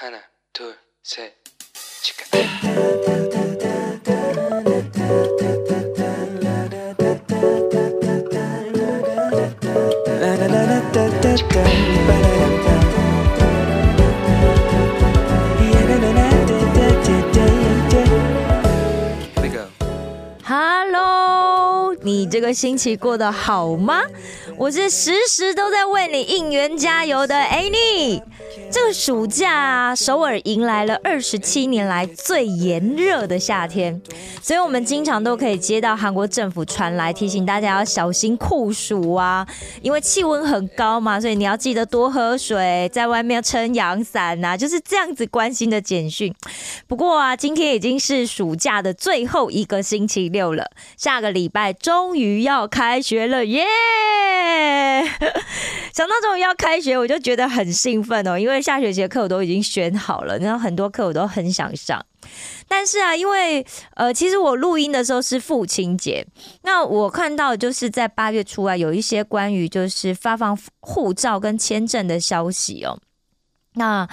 하나, 둘, 셋, 치카. Here we go. Hello，你这个星期过得好吗？我是时时都在为你应援加油的 Annie。 这个暑假啊，首尔迎来了二十七年来最炎热的夏天，所以我们经常都可以接到韩国政府传来提醒大家要小心酷暑啊，因为气温很高嘛，所以你要记得多喝水，在外面要撑阳伞呐、就是这样子关心的简讯。不过啊，今天已经是暑假的最后一个星期六了，下个礼拜终于要开学了，耶！想到终于要开学，我就觉得很兴奋哦，因为下学期的课我都已经选好了，然后很多课我都很想上。但是啊，因为呃，其实我录音的时候是父亲节，那我看到就是在八月初啊，有一些关于就是发放护照跟签证的消息哦。那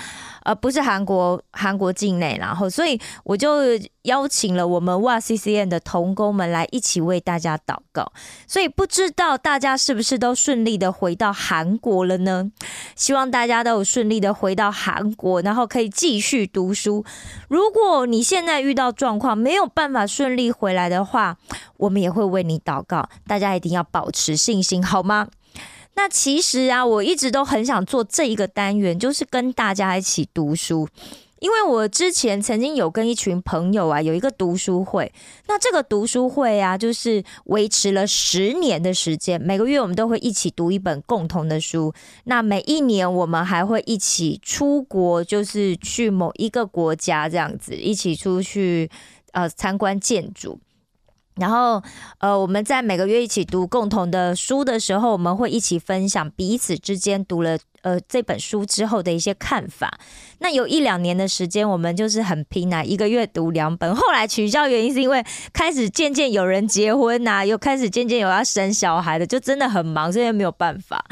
呃不是韩国韩国境内，然后所以我就邀请了我们哇 CCN 的童工们来一起为大家祷告。所以不知道大家是不是都顺利的回到韩国了呢？希望大家都有顺利的回到韩国，然后可以继续读书。如果你现在遇到状况没有办法顺利回来的话，我们也会为你祷告。大家一定要保持信心，好吗？那其实啊，我一直都很想做这一个单元，就是跟大家一起读书。因为我之前曾经有跟一群朋友啊有一个读书会，那这个读书会啊，就是维持了十年的时间，每个月我们都会一起读一本共同的书。那每一年我们还会一起出国，就是去某一个国家这样子，一起出去呃参观建筑。然后，呃，我们在每个月一起读共同的书的时候，我们会一起分享彼此之间读了呃这本书之后的一些看法。那有一两年的时间，我们就是很拼啊，一个月读两本。后来取消原因是因为开始渐渐有人结婚呐、又开始渐渐有要生小孩的，就真的很忙，所以没有办法。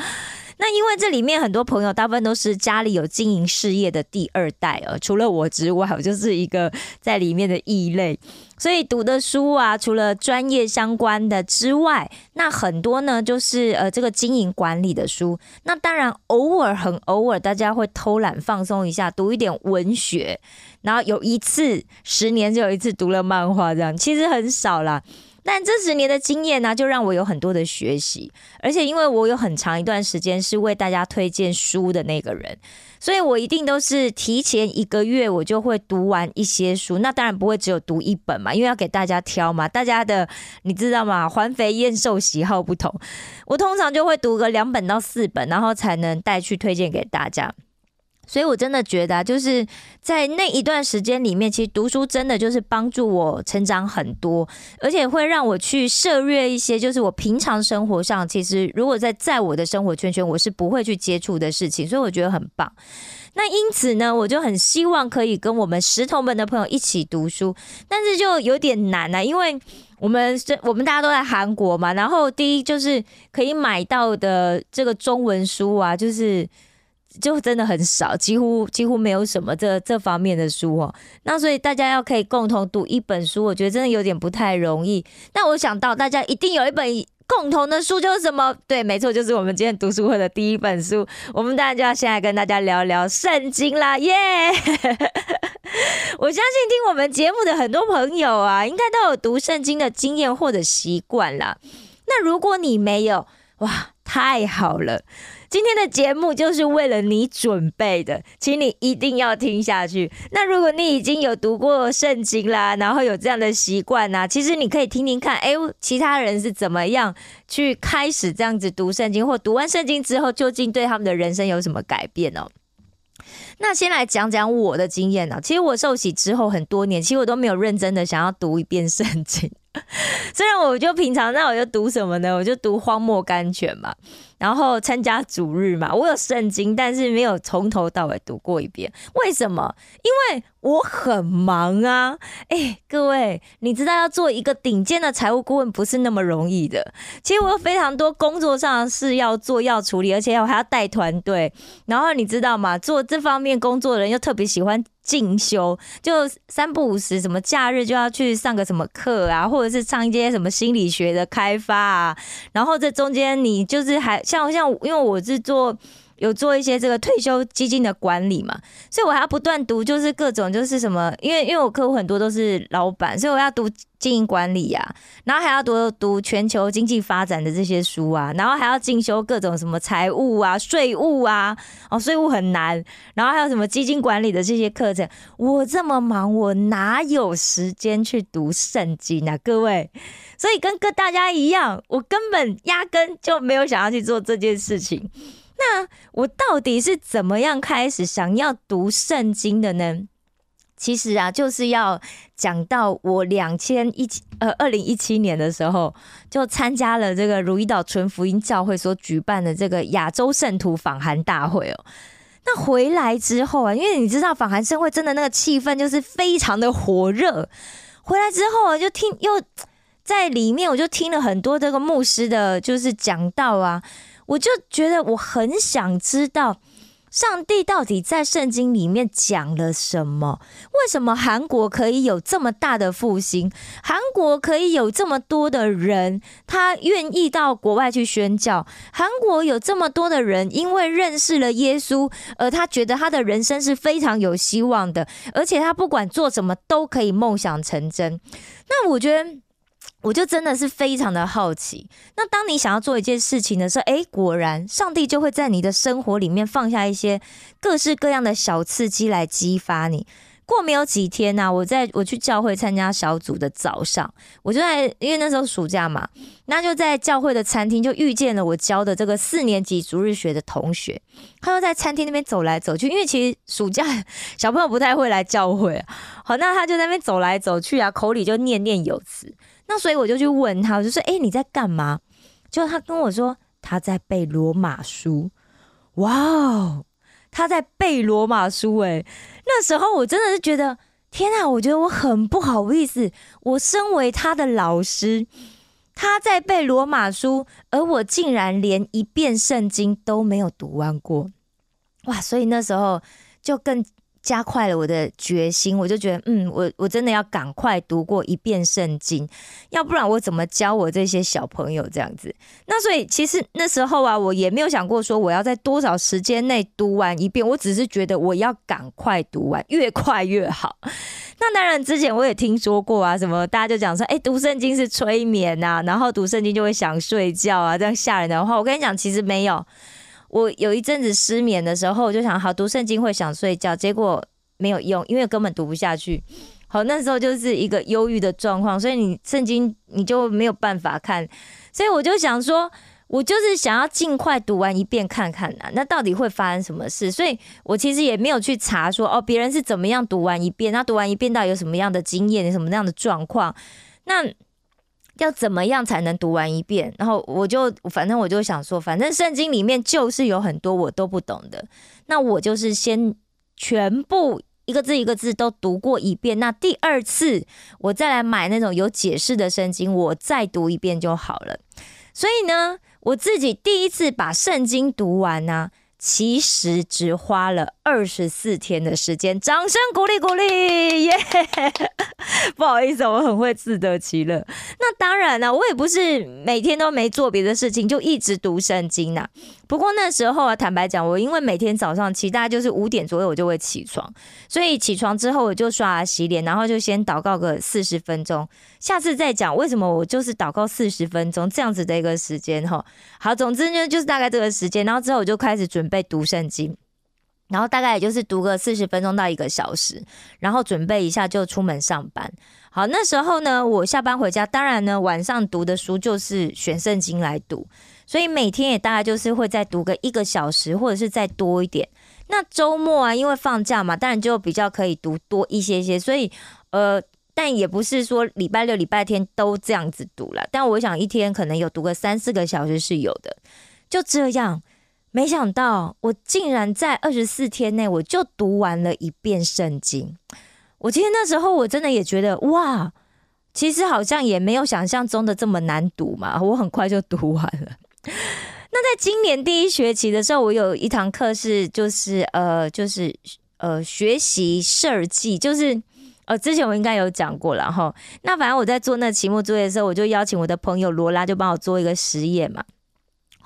那因为这里面很多朋友，大部分都是家里有经营事业的第二代呃，除了我之外，我就是一个在里面的异类。所以读的书啊，除了专业相关的之外，那很多呢就是呃这个经营管理的书。那当然偶尔很偶尔，大家会偷懒放松一下，读一点文学。然后有一次，十年就有一次读了漫画，这样其实很少啦。但这十年的经验呢，就让我有很多的学习，而且因为我有很长一段时间是为大家推荐书的那个人，所以我一定都是提前一个月我就会读完一些书。那当然不会只有读一本嘛，因为要给大家挑嘛，大家的你知道吗？环肥燕瘦喜好不同，我通常就会读个两本到四本，然后才能带去推荐给大家。所以，我真的觉得啊，就是在那一段时间里面，其实读书真的就是帮助我成长很多，而且会让我去涉略一些，就是我平常生活上其实如果在在我的生活圈圈，我是不会去接触的事情，所以我觉得很棒。那因此呢，我就很希望可以跟我们石头们的朋友一起读书，但是就有点难啊，因为我们是我们大家都在韩国嘛，然后第一就是可以买到的这个中文书啊，就是。就真的很少，几乎几乎没有什么这这方面的书哦。那所以大家要可以共同读一本书，我觉得真的有点不太容易。那我想到大家一定有一本共同的书，就是什么？对，没错，就是我们今天读书会的第一本书。我们当然就要先来跟大家聊聊圣经啦，耶、我相信听我们节目的很多朋友啊，应该都有读圣经的经验或者习惯啦。那如果你没有，哇，太好了！今天的节目就是为了你准备的，请你一定要听下去。那如果你已经有读过圣经啦，然后有这样的习惯呐，其实你可以听听看，哎，其他人是怎么样去开始这样子读圣经，或读完圣经之后，究竟对他们的人生有什么改变哦？那先来讲讲我的经验呢。其实我受洗之后很多年，其实我都没有认真的想要读一遍圣经。虽然我就平常那我就读什么呢？我就读荒漠甘泉嘛，然后参加主日嘛。我有圣经，但是没有从头到尾读过一遍。为什么？因为我很忙啊。哎，各位，你知道要做一个顶尖的财务顾问不是那么容易的。其实我有非常多工作上的事要做要处理，而且我还要带团队。然后你知道吗？做这方面工作的人又特别喜欢。进修就三不五时，什么假日就要去上个什么课啊，或者是上一些什么心理学的开发啊。然后这中间你就是还像像，因为我是做有做一些这个退休基金的管理嘛，所以我还要不断读，就是各种就是什么，因为因为我客户很多都是老板，所以我要读。经营管理呀，然后还要读读全球经济发展的这些书啊，然后还要进修各种什么财务啊、税务啊，哦，税务很难，然后还有什么基金管理的这些课程。我这么忙，我哪有时间去读圣经啊？各位，所以跟跟大家一样，我根本压根就没有想要去做这件事情。那我到底是怎么样开始想要读圣经的呢？其实啊，就是要讲到我两千一七呃二零一七年的时候，就参加了这个如意岛纯福音教会所举办的这个亚洲圣徒访韩大会哦。那回来之后啊，因为你知道访韩盛会真的那个气氛就是非常的火热。回来之后啊，就听又在里面，我就听了很多这个牧师的，就是讲道啊，我就觉得我很想知道。上帝到底在圣经里面讲了什么？为什么韩国可以有这么大的复兴？韩国可以有这么多的人，他愿意到国外去宣教？韩国有这么多的人，因为认识了耶稣，而他觉得他的人生是非常有希望的，而且他不管做什么都可以梦想成真。那我觉得。我就真的是非常的好奇。那当你想要做一件事情的时候，哎，果然上帝就会在你的生活里面放下一些各式各样的小刺激来激发你。过没有几天呢，我在我去教会参加小组的早上，我就在因为那时候暑假嘛，那就在教会的餐厅就遇见了我教的这个四年级逐日学的同学。他就在餐厅那边走来走去，因为其实暑假小朋友不太会来教会，好，那他就在那边走来走去啊，口里就念念有词。那所以我就去问他，我就说：“哎，你在干嘛？”就他跟我说他在背罗马书。哇哦，他在背罗马书！哎，那时候我真的是觉得天啊，我觉得我很不好意思。我身为他的老师，他在背罗马书，而我竟然连一遍圣经都没有读完过。哇！所以那时候就更。加快了我的决心，我就觉得，嗯，我我真的要赶快读过一遍圣经，要不然我怎么教我这些小朋友这样子？那所以其实那时候啊，我也没有想过说我要在多少时间内读完一遍，我只是觉得我要赶快读完，越快越好。那当然，之前我也听说过啊，什么大家就讲说，哎，读圣经是催眠啊，然后读圣经就会想睡觉啊，这样吓人的话，我跟你讲，其实没有。我有一阵子失眠的时候，我就想好读圣经会想睡觉，结果没有用，因为根本读不下去。好，那时候就是一个忧郁的状况，所以你圣经你就没有办法看。所以我就想说，我就是想要尽快读完一遍看看啊，那到底会发生什么事？所以我其实也没有去查说哦，别人是怎么样读完一遍，那读完一遍到底有什么样的经验，什么样的状况？那。要怎么样才能读完一遍？然后我就反正我就想说，反正圣经里面就是有很多我都不懂的，那我就是先全部一个字一个字都读过一遍。那第二次我再来买那种有解释的圣经，我再读一遍就好了。所以呢，我自己第一次把圣经读完呢。其实只花了二十四天的时间，掌声鼓励鼓励，耶！不好意思，我很会自得其乐。那当然了，我也不是每天都没做别的事情，就一直读圣经呐。不过那时候啊，坦白讲，我因为每天早上起大概就是五点左右，我就会起床，所以起床之后我就刷牙洗脸，然后就先祷告个四十分钟。下次再讲为什么我就是祷告四十分钟这样子的一个时间哈。好，总之呢就是大概这个时间，然后之后我就开始准备读圣经，然后大概也就是读个四十分钟到一个小时，然后准备一下就出门上班。好，那时候呢，我下班回家，当然呢晚上读的书就是选圣经来读。所以每天也大概就是会再读个一个小时，或者是再多一点。那周末啊，因为放假嘛，当然就比较可以读多一些些。所以，呃，但也不是说礼拜六、礼拜天都这样子读了。但我想一天可能有读个三四个小时是有的。就这样，没想到我竟然在二十四天内我就读完了一遍圣经。我其实那时候我真的也觉得哇，其实好像也没有想象中的这么难读嘛。我很快就读完了。那在今年第一学期的时候，我有一堂课是就是呃就是呃学习设计，就是呃之前我应该有讲过了哈。那反正我在做那期末作业的时候，我就邀请我的朋友罗拉就帮我做一个实验嘛。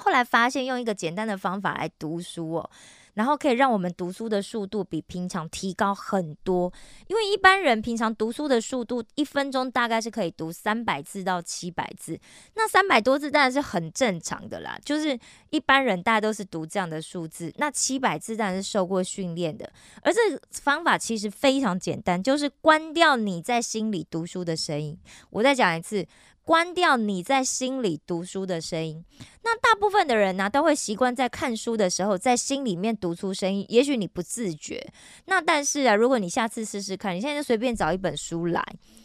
后来发现用一个简单的方法来读书哦。然后可以让我们读书的速度比平常提高很多，因为一般人平常读书的速度一分钟大概是可以读三百字到七百字，那三百多字当然是很正常的啦，就是一般人大家都是读这样的数字，那七百字当然是受过训练的，而这方法其实非常简单，就是关掉你在心里读书的声音。我再讲一次。关掉你在心里读书的声音。那大部分的人呢，都会习惯在看书的时候，在心里面读出声音。也许你不自觉。那但是啊，如果你下次试试看，你现在就随便找一本书来，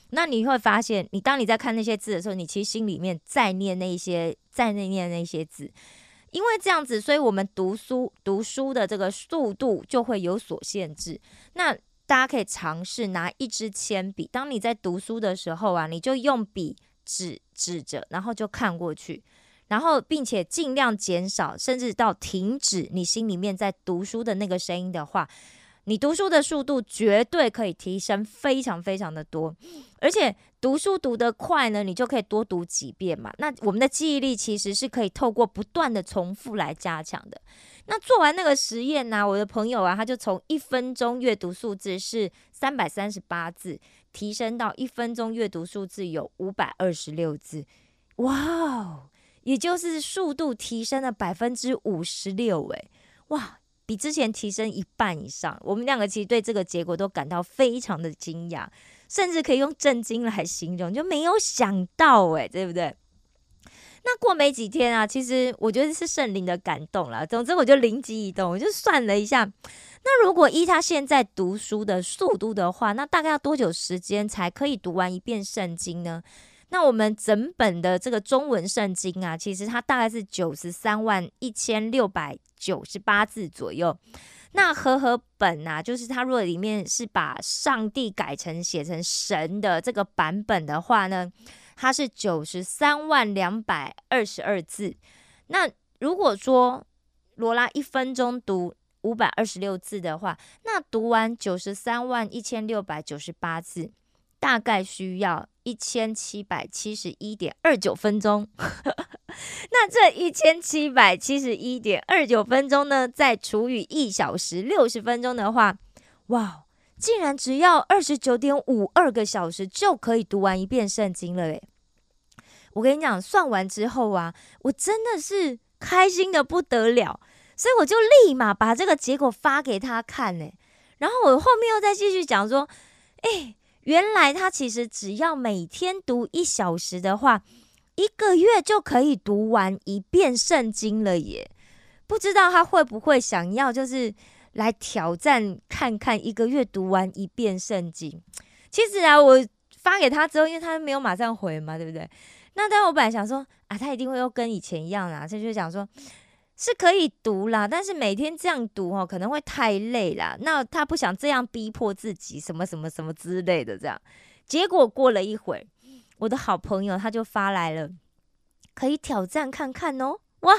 那你会发现，你当你在看那些字的时候，你其实心里面在念那些，在那念那些字。因为这样子，所以我们读书读书的这个速度就会有所限制。那大家可以尝试拿一支铅笔，当你在读书的时候啊，你就用笔。指指着，然后就看过去，然后并且尽量减少，甚至到停止你心里面在读书的那个声音的话，你读书的速度绝对可以提升非常非常的多。而且读书读得快呢，你就可以多读几遍嘛。那我们的记忆力其实是可以透过不断的重复来加强的。那做完那个实验呢，我的朋友啊，他就从一分钟阅读数字是三百三十八字。提升到一分钟阅读数字有五百二十六字，哇哦，也就是速度提升了百分之五十六，诶，哇，比之前提升一半以上。我们两个其实对这个结果都感到非常的惊讶，甚至可以用震惊来形容，就没有想到，诶，对不对？那过没几天啊，其实我觉得是圣灵的感动了。总之，我就灵机一动，我就算了一下。那如果依他现在读书的速度的话，那大概要多久时间才可以读完一遍圣经呢？那我们整本的这个中文圣经啊，其实它大概是九十三万一千六百九十八字左右。那和合本啊，就是它如果里面是把上帝改成写成神的这个版本的话呢，它是九十三万两百二十二字。那如果说罗拉一分钟读。五百二十六字的话，那读完九十三万一千六百九十八字，大概需要一千七百七十一点二九分钟。那这一千七百七十一点二九分钟呢，再除以一小时六十分钟的话，哇，竟然只要二十九点五二个小时就可以读完一遍圣经了诶，我跟你讲，算完之后啊，我真的是开心的不得了。所以我就立马把这个结果发给他看呢，然后我后面又再继续讲说，哎，原来他其实只要每天读一小时的话，一个月就可以读完一遍圣经了耶！不知道他会不会想要就是来挑战看看一个月读完一遍圣经？其实啊，我发给他之后，因为他没有马上回嘛，对不对？那但我本来想说啊，他一定会又跟以前一样啊，他就讲说。是可以读啦，但是每天这样读哦，可能会太累啦。那他不想这样逼迫自己，什么什么什么之类的，这样。结果过了一会，我的好朋友他就发来了，可以挑战看看哦。哇！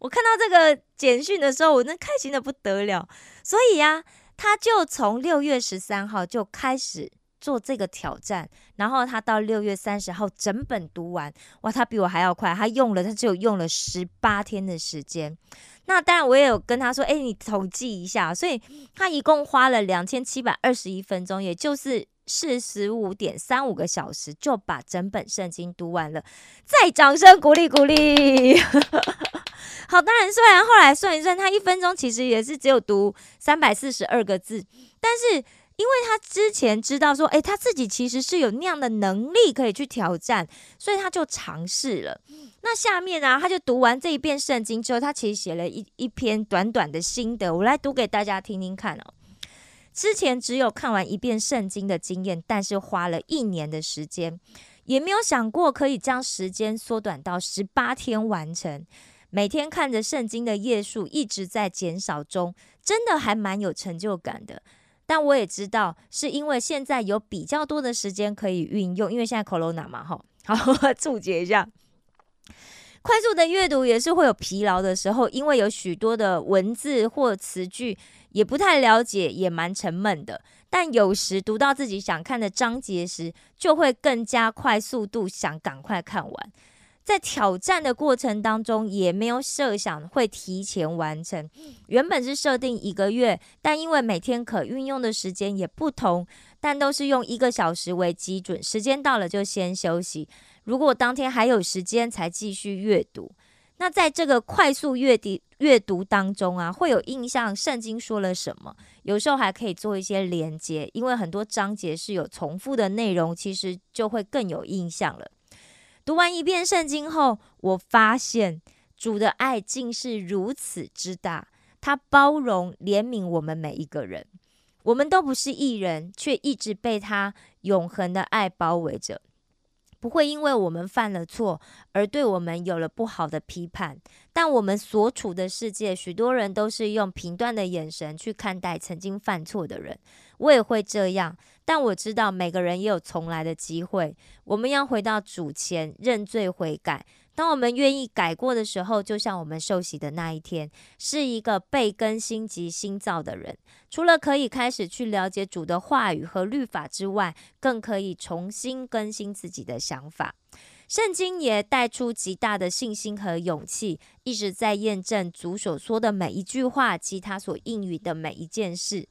我看到这个简讯的时候，我那开心的不得了。所以呀，他就从六月十三号就开始。做这个挑战，然后他到六月三十号整本读完，哇，他比我还要快，他用了他只有用了十八天的时间。那当然我也有跟他说，哎，你统计一下，所以他一共花了两千七百二十一分钟，也就是四十五点三五个小时，就把整本圣经读完了。再掌声鼓励鼓励。好，当然虽然后来算一算，他一分钟其实也是只有读三百四十二个字，但是。因为他之前知道说，哎，他自己其实是有那样的能力可以去挑战，所以他就尝试了。那下面呢，他就读完这一遍圣经之后，他其实写了一一篇短短的心得，我来读给大家听听看哦。之前只有看完一遍圣经的经验，但是花了一年的时间，也没有想过可以将时间缩短到十八天完成。每天看着圣经的页数一直在减少中，真的还蛮有成就感的。但我也知道，是因为现在有比较多的时间可以运用，因为现在 Corona 嘛，哈。好，我注解一下。快速的阅读也是会有疲劳的时候，因为有许多的文字或词句也不太了解，也蛮沉闷的。但有时读到自己想看的章节时，就会更加快速度，想赶快看完。在挑战的过程当中，也没有设想会提前完成。原本是设定一个月，但因为每天可运用的时间也不同，但都是用一个小时为基准，时间到了就先休息。如果当天还有时间，才继续阅读。那在这个快速阅读阅读当中啊，会有印象圣经说了什么？有时候还可以做一些连接，因为很多章节是有重复的内容，其实就会更有印象了。读完一遍圣经后，我发现主的爱竟是如此之大，他包容怜悯我们每一个人。我们都不是艺人，却一直被他永恒的爱包围着。不会因为我们犯了错而对我们有了不好的批判，但我们所处的世界，许多人都是用评断的眼神去看待曾经犯错的人。我也会这样，但我知道每个人也有重来的机会。我们要回到主前认罪悔改。当我们愿意改过的时候，就像我们受洗的那一天，是一个被更新及新造的人。除了可以开始去了解主的话语和律法之外，更可以重新更新自己的想法。圣经也带出极大的信心和勇气，一直在验证主所说的每一句话及他所应允的每一件事。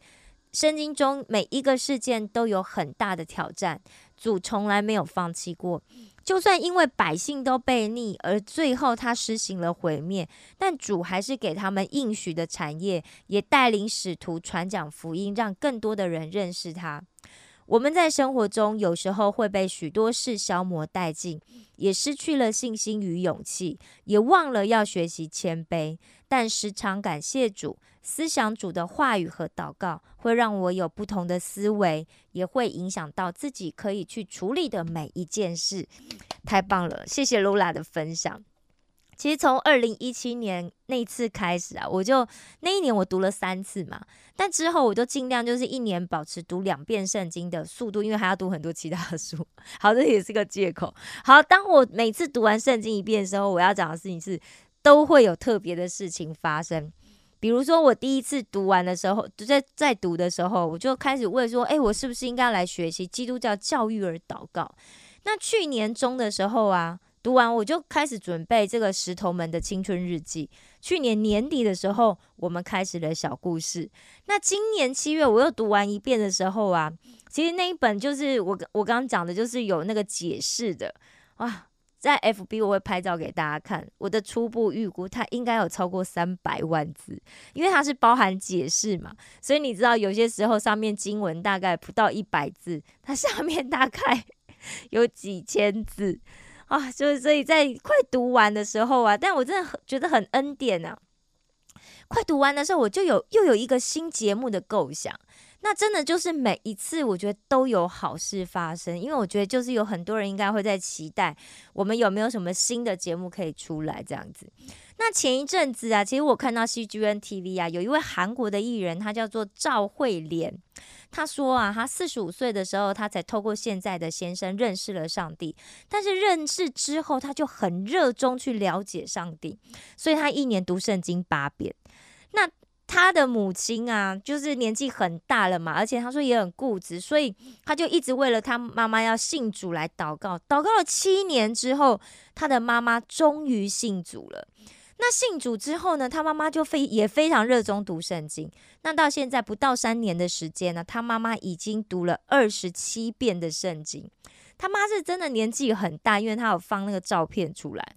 圣经中每一个事件都有很大的挑战，主从来没有放弃过。就算因为百姓都被逆，而最后他施行了毁灭，但主还是给他们应许的产业，也带领使徒传讲福音，让更多的人认识他。我们在生活中有时候会被许多事消磨殆尽，也失去了信心与勇气，也忘了要学习谦卑。但时常感谢主，思想主的话语和祷告，会让我有不同的思维，也会影响到自己可以去处理的每一件事。太棒了，谢谢 Lula 的分享。其实从二零一七年那次开始啊，我就那一年我读了三次嘛，但之后我就尽量就是一年保持读两遍圣经的速度，因为还要读很多其他的书。好，这也是个借口。好，当我每次读完圣经一遍的时候，我要讲的事情是。都会有特别的事情发生，比如说我第一次读完的时候，在在读的时候，我就开始问说：“哎，我是不是应该来学习基督教教育而祷告？”那去年中的时候啊，读完我就开始准备这个石头们的青春日记。去年年底的时候，我们开始了小故事。那今年七月我又读完一遍的时候啊，其实那一本就是我我刚刚讲的，就是有那个解释的哇。在 FB 我会拍照给大家看，我的初步预估它应该有超过三百万字，因为它是包含解释嘛，所以你知道有些时候上面经文大概不到一百字，它下面大概 有几千字啊，就是所以在快读完的时候啊，但我真的很觉得很恩典啊，快读完的时候我就有又有一个新节目的构想。那真的就是每一次，我觉得都有好事发生，因为我觉得就是有很多人应该会在期待我们有没有什么新的节目可以出来这样子。那前一阵子啊，其实我看到 CGN TV 啊，有一位韩国的艺人，他叫做赵慧莲，他说啊，他四十五岁的时候，他才透过现在的先生认识了上帝，但是认识之后，他就很热衷去了解上帝，所以他一年读圣经八遍。那他的母亲啊，就是年纪很大了嘛，而且他说也很固执，所以他就一直为了他妈妈要信主来祷告。祷告了七年之后，他的妈妈终于信主了。那信主之后呢，他妈妈就非也非常热衷读圣经。那到现在不到三年的时间呢，他妈妈已经读了二十七遍的圣经。他妈是真的年纪很大，因为他有放那个照片出来。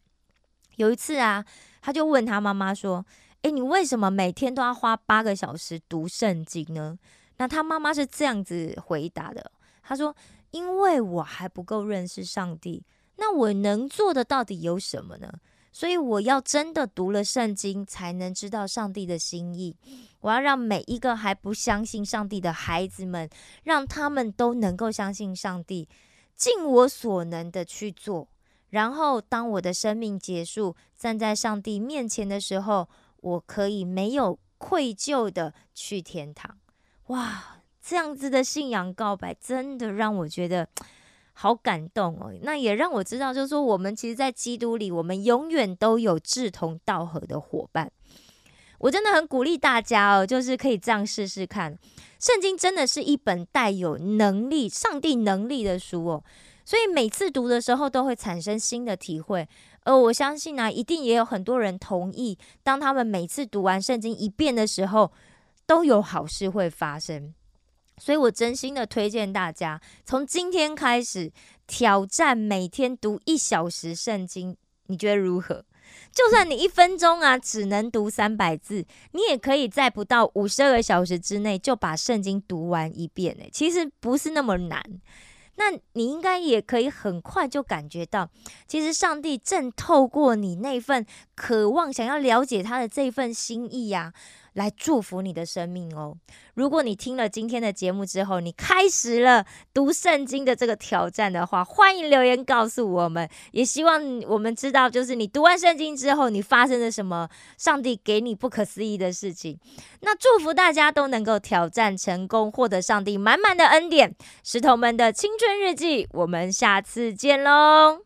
有一次啊，他就问他妈妈说。诶，你为什么每天都要花八个小时读圣经呢？那他妈妈是这样子回答的，他说：“因为我还不够认识上帝，那我能做的到底有什么呢？所以我要真的读了圣经，才能知道上帝的心意。我要让每一个还不相信上帝的孩子们，让他们都能够相信上帝，尽我所能的去做。然后，当我的生命结束，站在上帝面前的时候，我可以没有愧疚的去天堂。哇，这样子的信仰告白，真的让我觉得好感动哦。那也让我知道，就是说，我们其实，在基督里，我们永远都有志同道合的伙伴。我真的很鼓励大家哦，就是可以这样试试看。圣经真的是一本带有能力、上帝能力的书哦，所以每次读的时候都会产生新的体会。而我相信呢，一定也有很多人同意，当他们每次读完圣经一遍的时候，都有好事会发生。所以我真心的推荐大家，从今天开始挑战每天读一小时圣经，你觉得如何？就算你一分钟啊，只能读三百字，你也可以在不到五十二个小时之内就把圣经读完一遍。诶，其实不是那么难。那你应该也可以很快就感觉到，其实上帝正透过你那份渴望、想要了解他的这份心意呀。来祝福你的生命哦！如果你听了今天的节目之后，你开始了读圣经的这个挑战的话，欢迎留言告诉我们。也希望我们知道，就是你读完圣经之后，你发生了什么，上帝给你不可思议的事情。那祝福大家都能够挑战成功，获得上帝满满的恩典。石头们的青春日记，我们下次见喽！